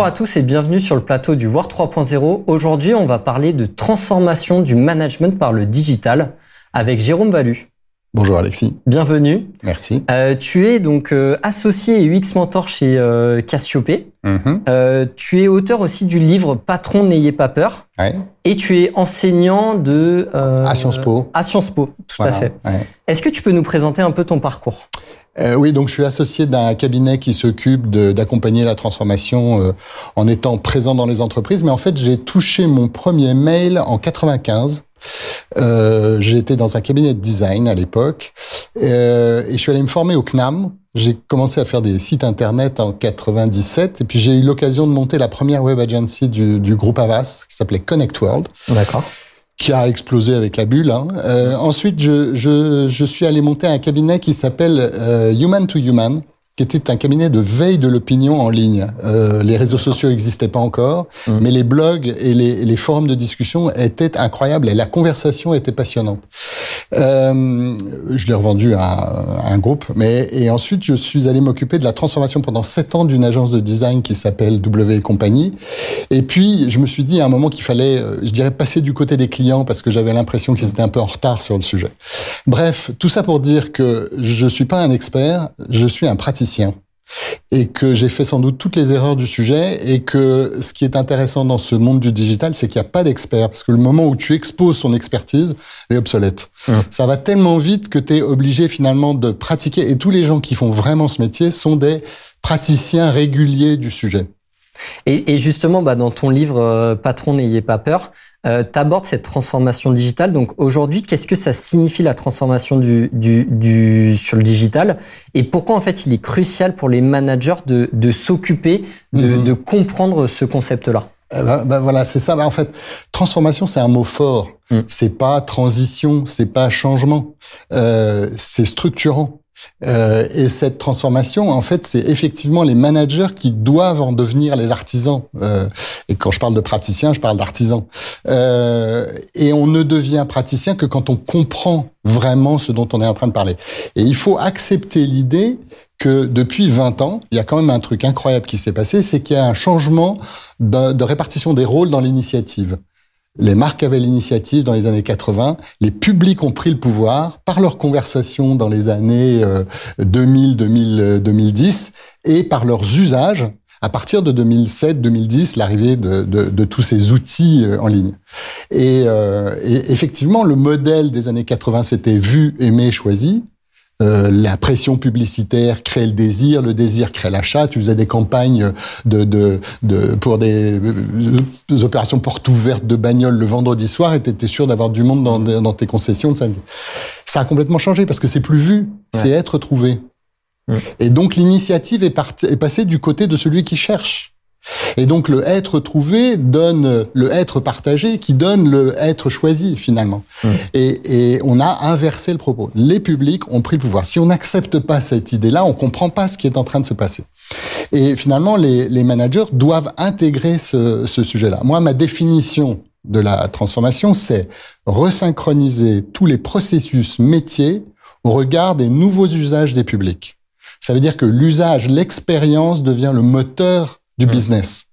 Bonjour à tous et bienvenue sur le plateau du War 3.0. Aujourd'hui, on va parler de transformation du management par le digital avec Jérôme Valu. Bonjour Alexis. Bienvenue. Merci. Euh, tu es donc euh, associé et UX mentor chez euh, Cassiope. Mhm. Euh, tu es auteur aussi du livre Patron n'ayez pas peur. Ouais. Et tu es enseignant de À Sciences Po. À Sciences Po, tout Voilà. à fait. Ouais. Est-ce que tu peux nous présenter un peu ton parcours? Euh, oui, donc je suis associé d'un cabinet qui s'occupe d'accompagner la transformation euh, en étant présent dans les entreprises. Mais en fait, j'ai touché mon premier mail en 95. Euh, J'étais dans un cabinet de design à l'époque euh, et je suis allé me former au CNAM. J'ai commencé à faire des sites internet en 97 et puis j'ai eu l'occasion de monter la première web agency du, du groupe Avas qui s'appelait Connect World. D'accord. Qui a explosé avec la bulle. hein. Euh, ensuite, je, je, je suis allé monter un cabinet qui s'appelle euh, Human to Human, qui était un cabinet de veille de l'opinion en ligne. Euh, les réseaux sociaux n'existaient pas encore, Mhm. mais les blogs et les, forums de discussion étaient incroyables et la conversation était passionnante. Euh, je l'ai revendu à, à un groupe, mais et ensuite je suis allé m'occuper de la transformation pendant sept ans d'une agence de design qui s'appelle W compagnie. Et puis je me suis dit à un moment qu'il fallait, euh, je dirais, passer du côté des clients parce que j'avais l'impression qu'ils étaient un peu en retard sur le sujet. Bref, tout ça pour dire que je suis pas un expert, je suis un praticien et que j'ai fait sans doute toutes les erreurs du sujet et que ce qui est intéressant dans ce monde du digital, c'est qu'il n'y a pas d'expert parce que le moment où tu exposes ton expertise est obsolète. Mmh. Ça va tellement vite que tu es obligé finalement de pratiquer et tous les gens qui font vraiment ce métier sont des praticiens réguliers du sujet. Et, et justement, bah, dans ton livre euh, Patron n'ayez pas peur, euh, tu abordes cette transformation digitale. Donc aujourd'hui, qu'est-ce que ça signifie la transformation du, du, du, sur le digital? Et pourquoi en fait il est crucial pour les managers de, de s'occuper, de, Mhm. de comprendre ce concept-là? Eh ben, ben voilà, c'est ça. Ben, en fait, transformation, c'est un mot fort. Mm. C'est pas transition, c'est pas changement. Euh, c'est structurant. Euh, et cette transformation, en fait, c'est effectivement les managers qui doivent en devenir les artisans. Euh, et quand je parle de praticien, je parle d'artisan. Euh, et on ne devient praticien que quand on comprend vraiment ce dont on est en train de parler. Et il faut accepter l'idée que depuis 20 ans, il y a quand même un truc incroyable qui s'est passé, c'est qu'il y a un changement de, de répartition des rôles dans l'initiative. Les marques avaient l'initiative dans les années 80, les publics ont pris le pouvoir par leurs conversations dans les années euh, 2000, 2000, euh, 2010 et par leurs usages à partir de 2007, 2010, l'arrivée de, tous ces outils euh, en ligne. Et, euh, et, effectivement, le modèle des années 80, c'était vu, aimé, choisi. Euh, la pression publicitaire crée le désir, le désir crée l'achat. Tu faisais des campagnes de, de, de pour des, des, opérations portes ouvertes de bagnoles le vendredi soir et tu étais sûr d'avoir du monde dans, dans, tes concessions. Ça a complètement changé parce que c'est plus vu, ouais. c'est être trouvé. Et donc l'initiative est, est passée du côté de celui qui cherche. Et donc le être trouvé donne le être partagé qui donne le être choisi finalement. Mmh. Et, et, on a inversé le propos. Les publics ont pris le pouvoir. Si on n'accepte pas cette idée-là, on comprend pas ce qui est en train de se passer. Et finalement, les, les managers doivent intégrer ce, ce sujet-là. Moi, ma définition de la transformation, c'est resynchroniser tous les processus métiers au regard des nouveaux usages des publics. Ça veut dire que l'usage, l'expérience devient le moteur du mmh. business.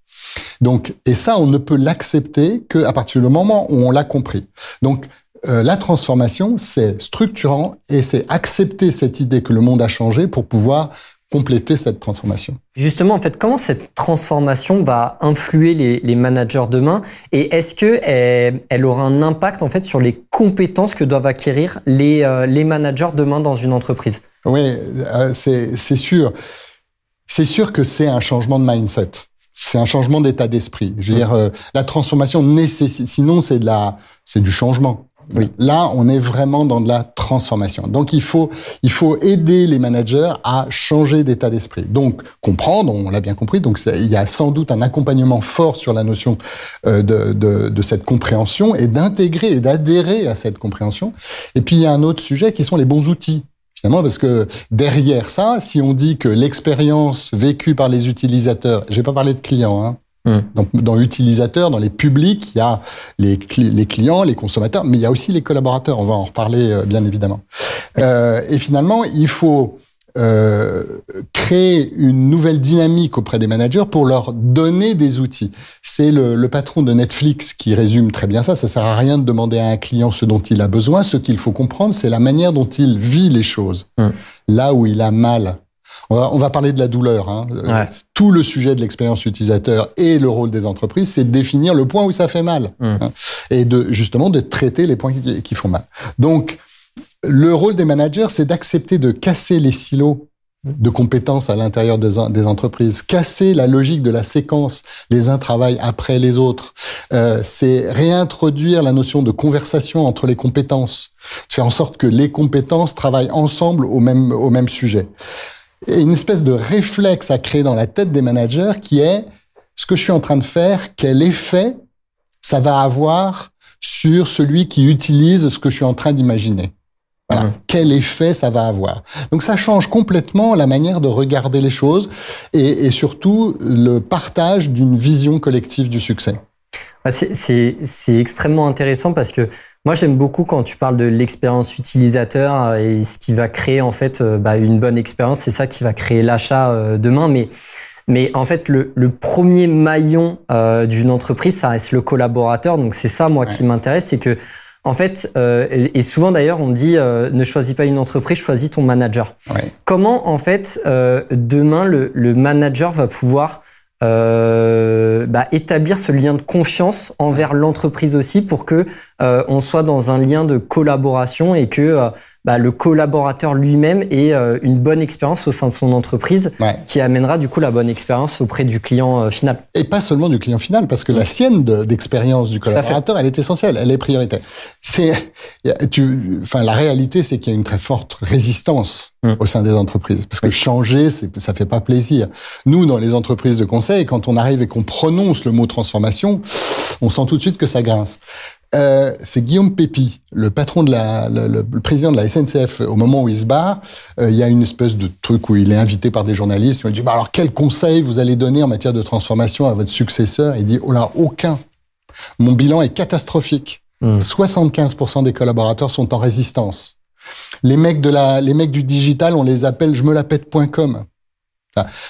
Donc, et ça, on ne peut l'accepter qu'à partir du moment où on l'a compris. Donc, euh, la transformation, c'est structurant et c'est accepter cette idée que le monde a changé pour pouvoir compléter cette transformation. Justement, en fait, comment cette transformation va influer les, les managers demain et est-ce que elle, elle, aura un impact en fait sur les compétences que doivent acquérir les, euh, les managers demain dans une entreprise? Oui, euh, c'est sûr. C'est sûr que c'est un changement de mindset. C'est un changement d'état d'esprit. Je veux mmh. dire, euh, la transformation nécessite. Sinon, c'est de la, c'est du changement. Oui. Là, on est vraiment dans de la transformation. Donc, il faut, il faut aider les managers à changer d'état d'esprit. Donc, comprendre, on l'a bien compris. Donc, il y a sans doute un accompagnement fort sur la notion euh, de, de, de, cette compréhension et d'intégrer et d'adhérer à cette compréhension. Et puis, il y a un autre sujet qui sont les bons outils. Finalement, parce que derrière ça, si on dit que l'expérience vécue par les utilisateurs, je vais pas parler de clients, hein, Mmh. donc, dans l'utilisateur, dans les publics, il y a les, cli les, clients, les consommateurs, mais il y a aussi les collaborateurs. On va en reparler, euh, bien évidemment. Euh, et finalement, il faut euh, créer une nouvelle dynamique auprès des managers pour leur donner des outils. C'est le, le, patron de Netflix qui résume très bien ça. Ça sert à rien de demander à un client ce dont il a besoin. Ce qu'il faut comprendre, c'est la manière dont il vit les choses. Hum. Là où il a mal. On va, on va parler de la douleur. Hein. Euh, tout le sujet de l'expérience utilisateur et le rôle des entreprises, c'est de définir le point où ça fait mal hum. hein, et de justement de traiter les points qui, qui font mal. Donc le rôle des managers, c'est d'accepter de casser les silos de compétences à l'intérieur des, entreprises, casser la logique de la séquence, les uns travaillent après les autres. Euh, c'est réintroduire la notion de conversation entre les compétences, faire en sorte que les compétences travaillent ensemble au même, au même sujet. Et une espèce de réflexe à créer dans la tête des managers qui est ce que je suis en train de faire, quel effet ça va avoir sur celui qui utilise ce que je suis en train d'imaginer? Voilà. Mmh. Quel effet ça va avoir? Donc ça change complètement la manière de regarder les choses et, et surtout le partage d'une vision collective du succès. C'est extrêmement intéressant parce que moi j'aime beaucoup quand tu parles de l'expérience utilisateur et ce qui va créer en fait euh, bah, une bonne expérience. C'est ça qui va créer l'achat euh, demain. Mais mais en fait, le, le premier maillon euh, d'une entreprise, ça reste le collaborateur. Donc c'est ça, moi, qui m'intéresse, c'est que en fait, euh, et, souvent d'ailleurs, on dit euh, ne choisis pas une entreprise, choisis ton manager. Comment en fait euh, demain le, le, manager va pouvoir euh, bah, établir ce lien de confiance envers l'entreprise aussi pour que euh, on soit dans un lien de collaboration et que euh, bah, le collaborateur lui-même ait euh, une bonne expérience au sein de son entreprise qui amènera du coup la bonne expérience auprès du client final. Et pas seulement du client final, parce que la sienne d'expérience du collaborateur, elle est essentielle, elle est prioritaire. C'est, tu, enfin, la réalité, c'est qu'il y a une très forte résistance mm. au sein des entreprises, parce que changer, ça fait pas plaisir. Nous, dans les entreprises de conseil, quand on arrive et qu'on prononce le mot transformation, on sent tout de suite que ça grince. Euh, c'est Guillaume Pépi, le patron de la, le, président de la SNCF. Au moment où il se barre, euh, il y a une espèce de truc où il est invité par des journalistes. Il dit bah alors quel conseil vous allez donner en matière de transformation à votre successeur? Il dit oh là aucun. Mon bilan est catastrophique. 75% mmh. des collaborateurs sont en résistance. Les mecs de la, les mecs du digital, on les appelle je me la pète.com.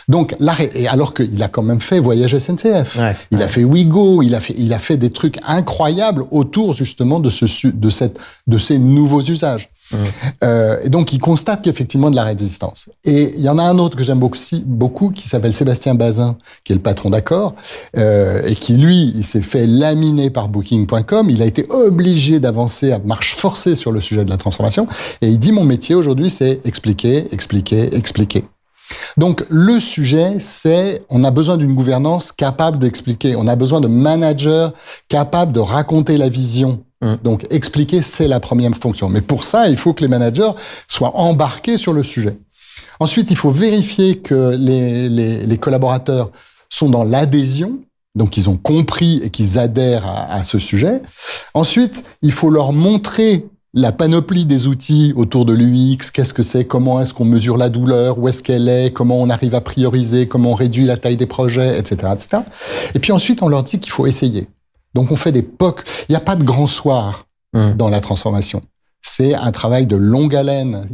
Donc l'arrêt, et alors qu'il a quand même fait Voyage SNCF, il a fait Wigo, il a fait, il a fait des trucs incroyables autour justement de ce, de cette, de ces nouveaux usages. Euh, et donc il constate qu'effectivement de la résistance. Et il y en a un autre que j'aime beaucoup, beaucoup qui s'appelle Sébastien Bazin, qui est le patron d'accord, euh, et qui lui, il s'est fait laminer par Booking.com. Il a été obligé d'avancer à marche forcée sur le sujet de la transformation. Et il dit mon métier aujourd'hui, c'est expliquer, expliquer, expliquer. Donc le sujet, c'est on a besoin d'une gouvernance capable d'expliquer, on a besoin de managers capables de raconter la vision. Mmh. Donc expliquer, c'est la première fonction. Mais pour ça, il faut que les managers soient embarqués sur le sujet. Ensuite, il faut vérifier que les, les, les collaborateurs sont dans l'adhésion, donc ils ont compris et qu'ils adhèrent à, à, ce sujet. Ensuite, il faut leur montrer la panoplie des outils autour de l'UX, qu'est-ce que c'est, comment est-ce qu'on mesure la douleur, où est-ce qu'elle est, comment on arrive à prioriser, comment on réduit la taille des projets, etc., etc. Et puis ensuite, on leur dit qu'il faut essayer. Donc on fait des POC. Il n'y a pas de grand soir mmh. dans la transformation. C'est un travail de longue haleine.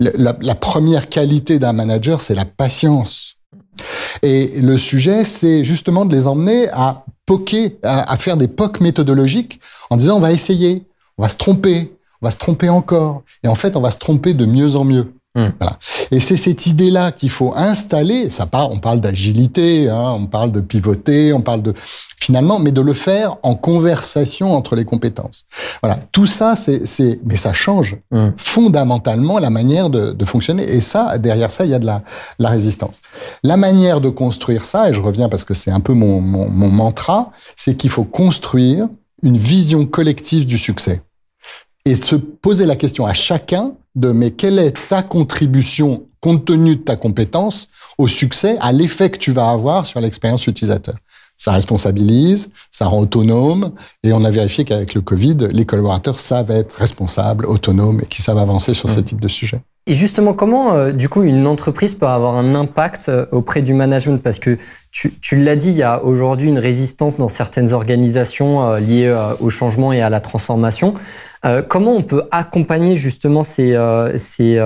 La, la première qualité d'un manager, c'est la patience. Et le sujet, c'est justement de les emmener à poker, à, à faire des POC méthodologiques en disant on va essayer, on va se tromper, on va se tromper encore. Et en fait, on va se tromper de mieux en mieux. Hmm. Voilà. Et c'est cette idée-là qu'il faut installer. Ça part, on parle d'agilité, hein, on parle de pivoter, on parle de finalement, mais de le faire en conversation entre les compétences. Voilà. Tout ça, c'est, c'est, mais ça change hmm. fondamentalement la manière de, de, fonctionner. Et ça, derrière ça, il y a de la, la résistance. La manière de construire ça, et je reviens parce que c'est un peu mon, mon, mon mantra, c'est qu'il faut construire une vision collective du succès et se poser la question à chacun de mais quelle est ta contribution compte tenu de ta compétence au succès, à l'effet que tu vas avoir sur l'expérience utilisateur? Ça responsabilise, ça rend autonome, et on a vérifié qu'avec le Covid, les collaborateurs savent être responsables, autonomes et qui savent avancer sur ce mmh. type de sujet. Et justement, comment, euh, du coup, une entreprise peut avoir un impact euh, auprès du management? Parce que tu, tu l'as dit, il y a aujourd'hui une résistance dans certaines organisations euh, liées au changement et à la transformation. comment on peut accompagner justement ces, ces,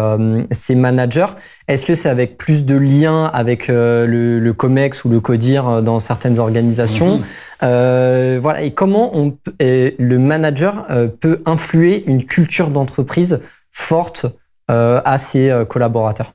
ces managers? Est-ce que c'est avec plus de liens avec le, le, COMEX ou le CODIR dans certaines organisations? Mm-hmm. Voilà. Et comment on, le manager peut influer une culture d'entreprise forte euh, à ses euh, collaborateurs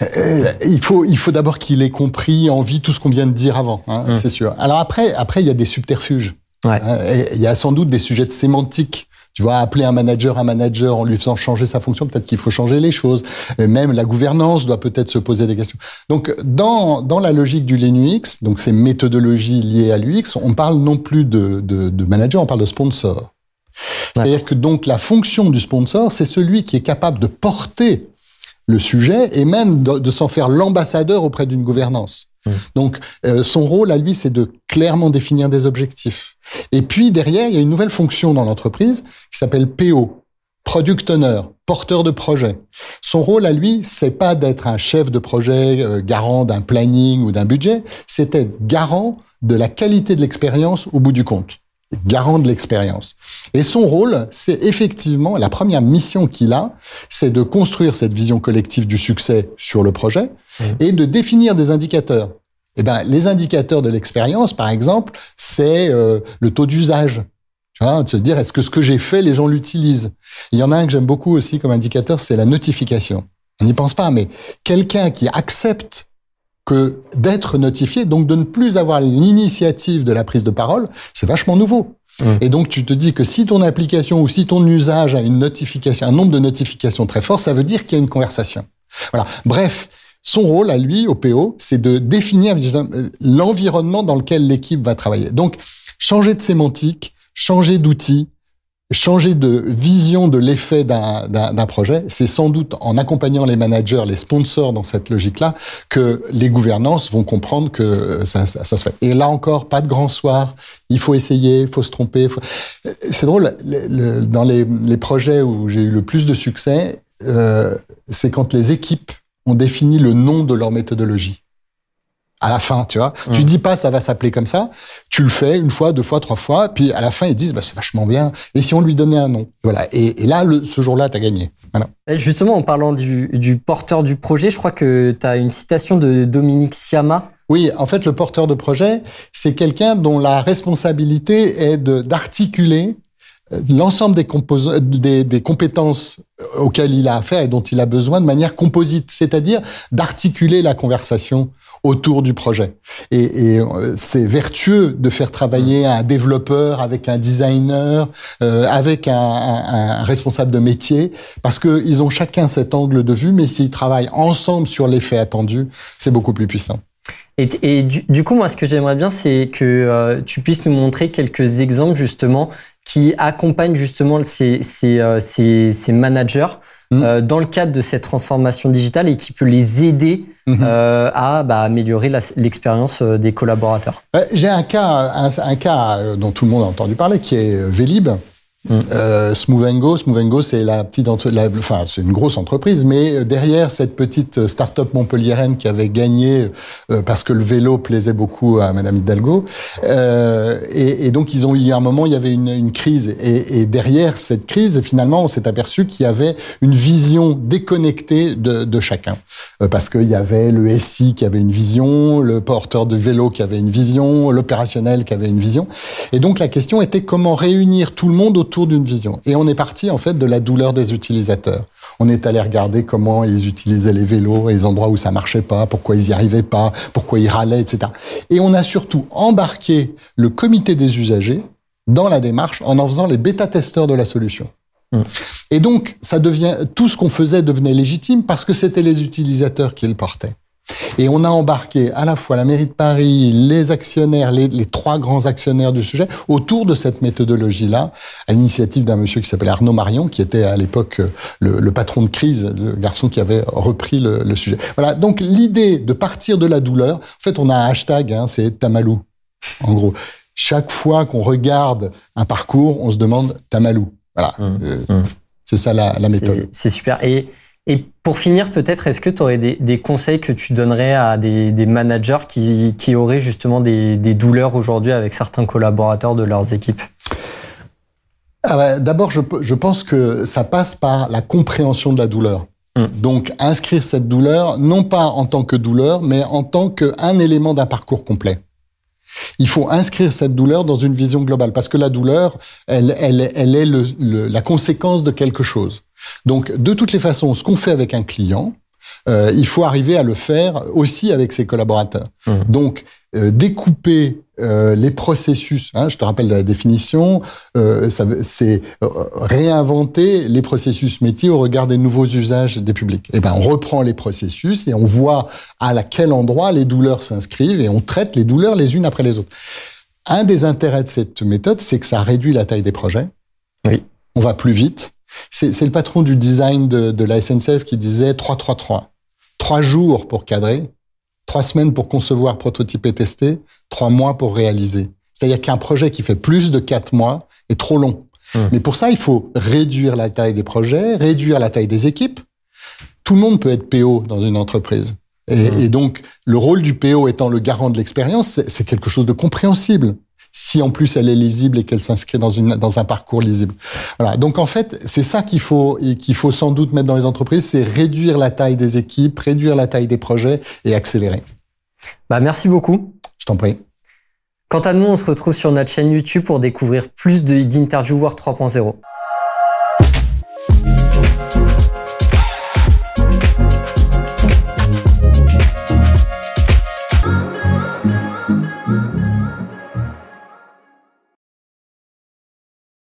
euh, il faut, il faut d'abord qu'il ait compris, envie tout ce qu'on vient de dire avant, hein, mmh. c'est sûr. Alors après, après, il y a des subterfuges. Ouais. Hein, il y a sans doute des sujets de sémantique. Tu vois, appeler un manager un manager en lui faisant changer sa fonction, peut-être qu'il faut changer les choses. même la gouvernance doit peut-être se poser des questions. Donc, dans, dans la logique du Linux, donc ces méthodologies liées à l'UX, on parle non plus de, de, de manager, on parle de sponsor. C'est-à-dire que donc la fonction du sponsor, c'est celui qui est capable de porter le sujet et même de, s'en faire l'ambassadeur auprès d'une gouvernance. Mmh. Donc euh, son rôle à lui, c'est de clairement définir des objectifs. Et puis derrière, il y a une nouvelle fonction dans l'entreprise qui s'appelle PO, Product Owner, porteur de projet. Son rôle à lui, c'est pas d'être un chef de projet euh, garant d'un planning ou d'un budget, c'est être garant de la qualité de l'expérience au bout du compte garant de l'expérience. Et son rôle, c'est effectivement, la première mission qu'il a, c'est de construire cette vision collective du succès sur le projet mmh. et de définir des indicateurs. Eh ben, les indicateurs de l'expérience, par exemple, c'est euh, le taux d'usage. Tu vois, de se dire, est-ce que ce que j'ai fait, les gens l'utilisent? Il y en a un que j'aime beaucoup aussi comme indicateur, c'est la notification. On n'y pense pas, mais quelqu'un qui accepte que d'être notifié, donc de ne plus avoir l'initiative de la prise de parole, c'est vachement nouveau. Mmh. Et donc tu te dis que si ton application ou si ton usage a une notification, un nombre de notifications très fort, ça veut dire qu'il y a une conversation. Voilà. Bref, son rôle à lui, au PO, c'est de définir l'environnement dans lequel l'équipe va travailler. Donc changer de sémantique, changer d'outil, changer de vision de l'effet d'un projet, c'est sans doute en accompagnant les managers, les sponsors dans cette logique-là, que les gouvernances vont comprendre que ça, ça, se fait. Et là encore, pas de grand soir, il faut essayer, il faut se tromper. C'est drôle, dans les, les, projets où j'ai eu le plus de succès, euh, c'est quand les équipes ont défini le nom de leur méthodologie à la fin, tu vois. Tu mmh. dis pas ça va s'appeler comme ça, tu le fais une fois, deux fois, trois fois, puis à la fin ils disent bah c'est vachement bien. Et si on lui donnait un nom, voilà. Et, là, le, ce jour-là, tu as gagné. Voilà. Justement, en parlant du, du porteur du projet, je crois que tu as une citation de Dominique Siama. Oui, en fait, le porteur de projet, c'est quelqu'un dont la responsabilité est d'articuler euh, l'ensemble des, des, des, compétences auxquelles il a affaire et dont il a besoin de manière composite, c'est-à-dire d'articuler la conversation autour du projet. Et, et euh, c'est vertueux de faire travailler un développeur avec un designer, euh, avec un, un, responsable de métier, parce qu'ils ont chacun cet angle de vue, mais s'ils travaillent ensemble sur l'effet attendu, c'est beaucoup plus puissant. Et, et du, du, coup, moi, ce que j'aimerais bien, c'est que euh, tu puisses nous montrer quelques exemples justement qui accompagnent justement ces, ces, euh, ces, ces managers mmh. euh, dans le cadre de cette transformation digitale et qui peut les aider mmh. euh, à bah, améliorer l'expérience euh, des collaborateurs. J'ai un cas, un, un, cas dont tout le monde a entendu parler, qui est Vélib. Mm. Euh, Smooth Go, Smooth Go, c'est la petite, la, enfin c'est une grosse entreprise, mais derrière cette petite start-up montpelliéraine qui avait gagné euh, parce que le vélo plaisait beaucoup à Madame Hidalgo, euh, et, et, donc ils ont eu un moment, il y avait une, une crise, et, et, derrière cette crise, finalement, on s'est aperçu qu'il y avait une vision déconnectée de, de chacun, euh, parce qu'il y avait le SI qui avait une vision, le porteur de vélo qui avait une vision, l'opérationnel qui avait une vision, et donc la question était comment réunir tout le monde autour autour d'une vision. Et on est parti en fait de la douleur des utilisateurs. On est allé regarder comment ils utilisaient les vélos, les endroits où ça marchait pas, pourquoi ils y arrivaient pas, pourquoi ils râlaient, etc. Et on a surtout embarqué le comité des usagers dans la démarche en en faisant les bêta-testeurs de la solution. Mmh. Et donc, ça devient, tout ce qu'on faisait devenait légitime parce que c'était les utilisateurs qui le portaient. Et on a embarqué à la fois la mairie de Paris, les actionnaires, les, les trois grands actionnaires du sujet, autour de cette méthodologie-là, à l'initiative d'un monsieur qui s'appelait Arnaud Marion, qui était à l'époque le, le, patron de crise, le garçon qui avait repris le, le sujet. Voilà, donc l'idée de partir de la douleur, en fait on a un hashtag, hein, c'est Tamalou, en gros. Chaque fois qu'on regarde un parcours, on se demande Tamalou. Voilà, mmh, euh, mmh. c'est ça la, la méthode. C'est super. Et Et pour finir, peut-être, est-ce que tu aurais des, conseils que tu donnerais à des, managers qui, qui, auraient justement des, douleurs aujourd'hui avec certains collaborateurs de leurs équipes? Ah bah, D'abord, je, je, pense que ça passe par la compréhension de la douleur. Mm. Donc, inscrire cette douleur, non pas en tant que douleur, mais en tant qu'un élément d'un parcours complet. Il faut inscrire cette douleur dans une vision globale, parce que la douleur, elle, elle, elle est le, la conséquence de quelque chose. Donc, de toutes les façons, ce qu'on fait avec un client, euh, il faut arriver à le faire aussi avec ses collaborateurs. Mmh. Donc, découper euh, les processus, hein, je te rappelle la définition, c'est réinventer les processus métiers au regard des nouveaux usages des publics. Et eh ben, on reprend les processus et on voit à quel endroit les douleurs s'inscrivent et on traite les douleurs les unes après les autres. Un des intérêts de cette méthode, c'est que ça réduit la taille des projets. Oui. On va plus vite. C'est le patron du design de, de la SNCF qui disait 3-3-3. Trois jours pour cadrer, trois semaines pour concevoir, prototyper, tester, trois mois pour réaliser. C'est-à-dire qu'un projet qui fait plus de quatre mois est trop long. Hum. Mais pour ça, il faut réduire la taille des projets, réduire la taille des équipes. Tout le monde peut être PO dans une entreprise. Et, hum. et donc, le rôle du PO étant le garant de l'expérience, c'est quelque chose de compréhensible si en plus elle est lisible et qu'elle s'inscrit dans, une, dans un parcours lisible. Voilà. Donc en fait, c'est ça qu'il faut, qu'il faut sans doute mettre dans les entreprises, c'est réduire la taille des équipes, réduire la taille des projets et accélérer. Bah, merci beaucoup. Je t'en prie. Quant à nous, on se retrouve sur notre chaîne YouTube pour découvrir plus d'interviewers 3.0.